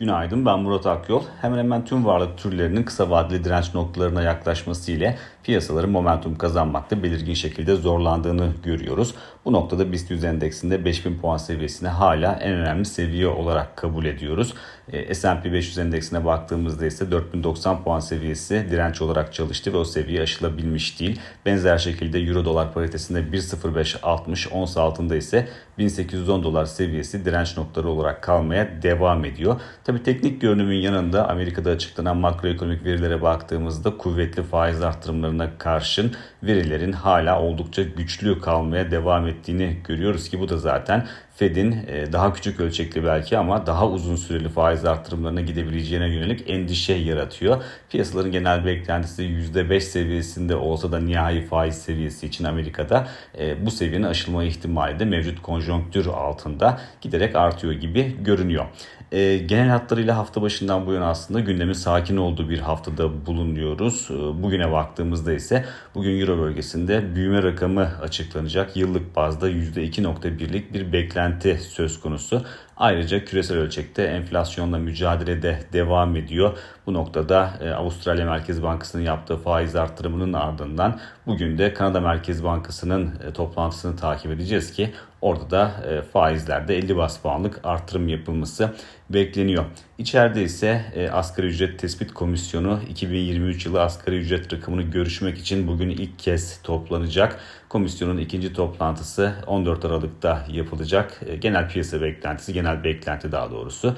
Günaydın ben Murat Akyol. Hemen hemen tüm varlık türlerinin kısa vadeli direnç noktalarına yaklaşması ile piyasaların momentum kazanmakta belirgin şekilde zorlandığını görüyoruz. Bu noktada BIST 100 endeksinde 5000 puan seviyesini hala en önemli seviye olarak kabul ediyoruz. E, S&P 500 endeksine baktığımızda ise 4090 puan seviyesi direnç olarak çalıştı ve o seviye aşılabilmiş değil. Benzer şekilde Euro dolar paritesinde 1.0560 ons altında ise 1810 dolar seviyesi direnç noktaları olarak kalmaya devam ediyor. Tabi teknik görünümün yanında Amerika'da açıklanan makroekonomik verilere baktığımızda kuvvetli faiz arttırımlarına karşın verilerin hala oldukça güçlü kalmaya devam ettiğini görüyoruz ki bu da zaten Fed'in e, daha küçük ölçekli belki ama daha uzun süreli faiz arttırımlarına gidebileceğine yönelik endişe yaratıyor. Piyasaların genel beklentisi %5 seviyesinde olsa da nihai faiz seviyesi için Amerika'da e, bu seviyenin aşılma ihtimali de mevcut konjonktür altında giderek artıyor gibi görünüyor. E, genel hatlarıyla hafta başından bu yana aslında gündemin sakin olduğu bir haftada bulunuyoruz. Bugüne baktığımızda ise bugün Euro bölgesinde büyüme rakamı açıklanacak. Yıllık bazda %2.1'lik bir beklenti söz konusu. Ayrıca küresel ölçekte enflasyonla mücadelede devam ediyor. Bu noktada e, Avustralya Merkez Bankası'nın yaptığı faiz arttırımının ardından bugün de Kanada Merkez Bankası'nın e, toplantısını takip edeceğiz ki orada da e, faizlerde 50 bas puanlık artırım yapılması bekleniyor. İçeride ise Asgari Ücret Tespit Komisyonu 2023 yılı asgari ücret rakamını görüşmek için bugün ilk kez toplanacak. Komisyonun ikinci toplantısı 14 Aralık'ta yapılacak. Genel piyasa beklentisi, genel beklenti daha doğrusu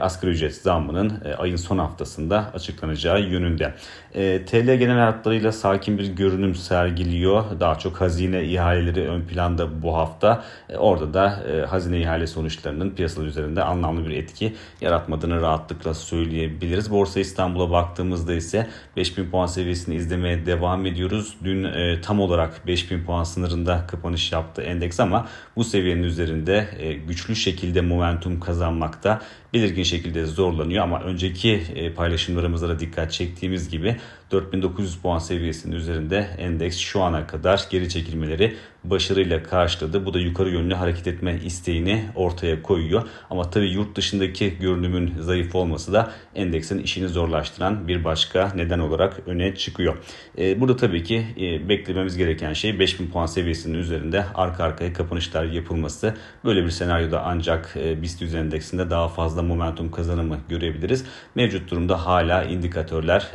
asgari ücret zammının ayın son haftasında da açıklanacağı yönünde. E, TL genel hatlarıyla sakin bir görünüm sergiliyor. Daha çok hazine ihaleleri ön planda bu hafta. E, orada da e, hazine ihale sonuçlarının piyasalar üzerinde anlamlı bir etki yaratmadığını rahatlıkla söyleyebiliriz. Borsa İstanbul'a baktığımızda ise 5000 puan seviyesini izlemeye devam ediyoruz. Dün e, tam olarak 5000 puan sınırında kapanış yaptı endeks ama bu seviyenin üzerinde e, güçlü şekilde momentum kazanmakta belirgin şekilde zorlanıyor ama önceki e, paylaşımlarımızda da dikkat çektiğimiz gibi 4900 puan seviyesinin üzerinde endeks şu ana kadar geri çekilmeleri başarıyla karşıladı. Bu da yukarı yönlü hareket etme isteğini ortaya koyuyor. Ama tabii yurt dışındaki görünümün zayıf olması da endeksin işini zorlaştıran bir başka neden olarak öne çıkıyor. E, burada tabii ki e, beklememiz gereken şey 5000 puan seviyesinin üzerinde arka arkaya kapanışlar yapılması. Böyle bir senaryoda ancak BIST endeksinde daha fazla momentum kazanımı görebiliriz. Mevcut durumda hala indikatörler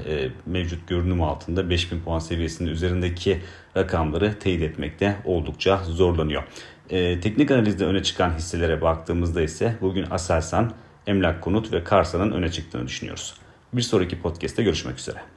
mevcut görünüm altında 5000 puan seviyesinin üzerindeki rakamları teyit etmekte oldukça zorlanıyor. E, teknik analizde öne çıkan hisselere baktığımızda ise bugün Aselsan, Emlak Konut ve Karsa'nın öne çıktığını düşünüyoruz. Bir sonraki podcast'te görüşmek üzere.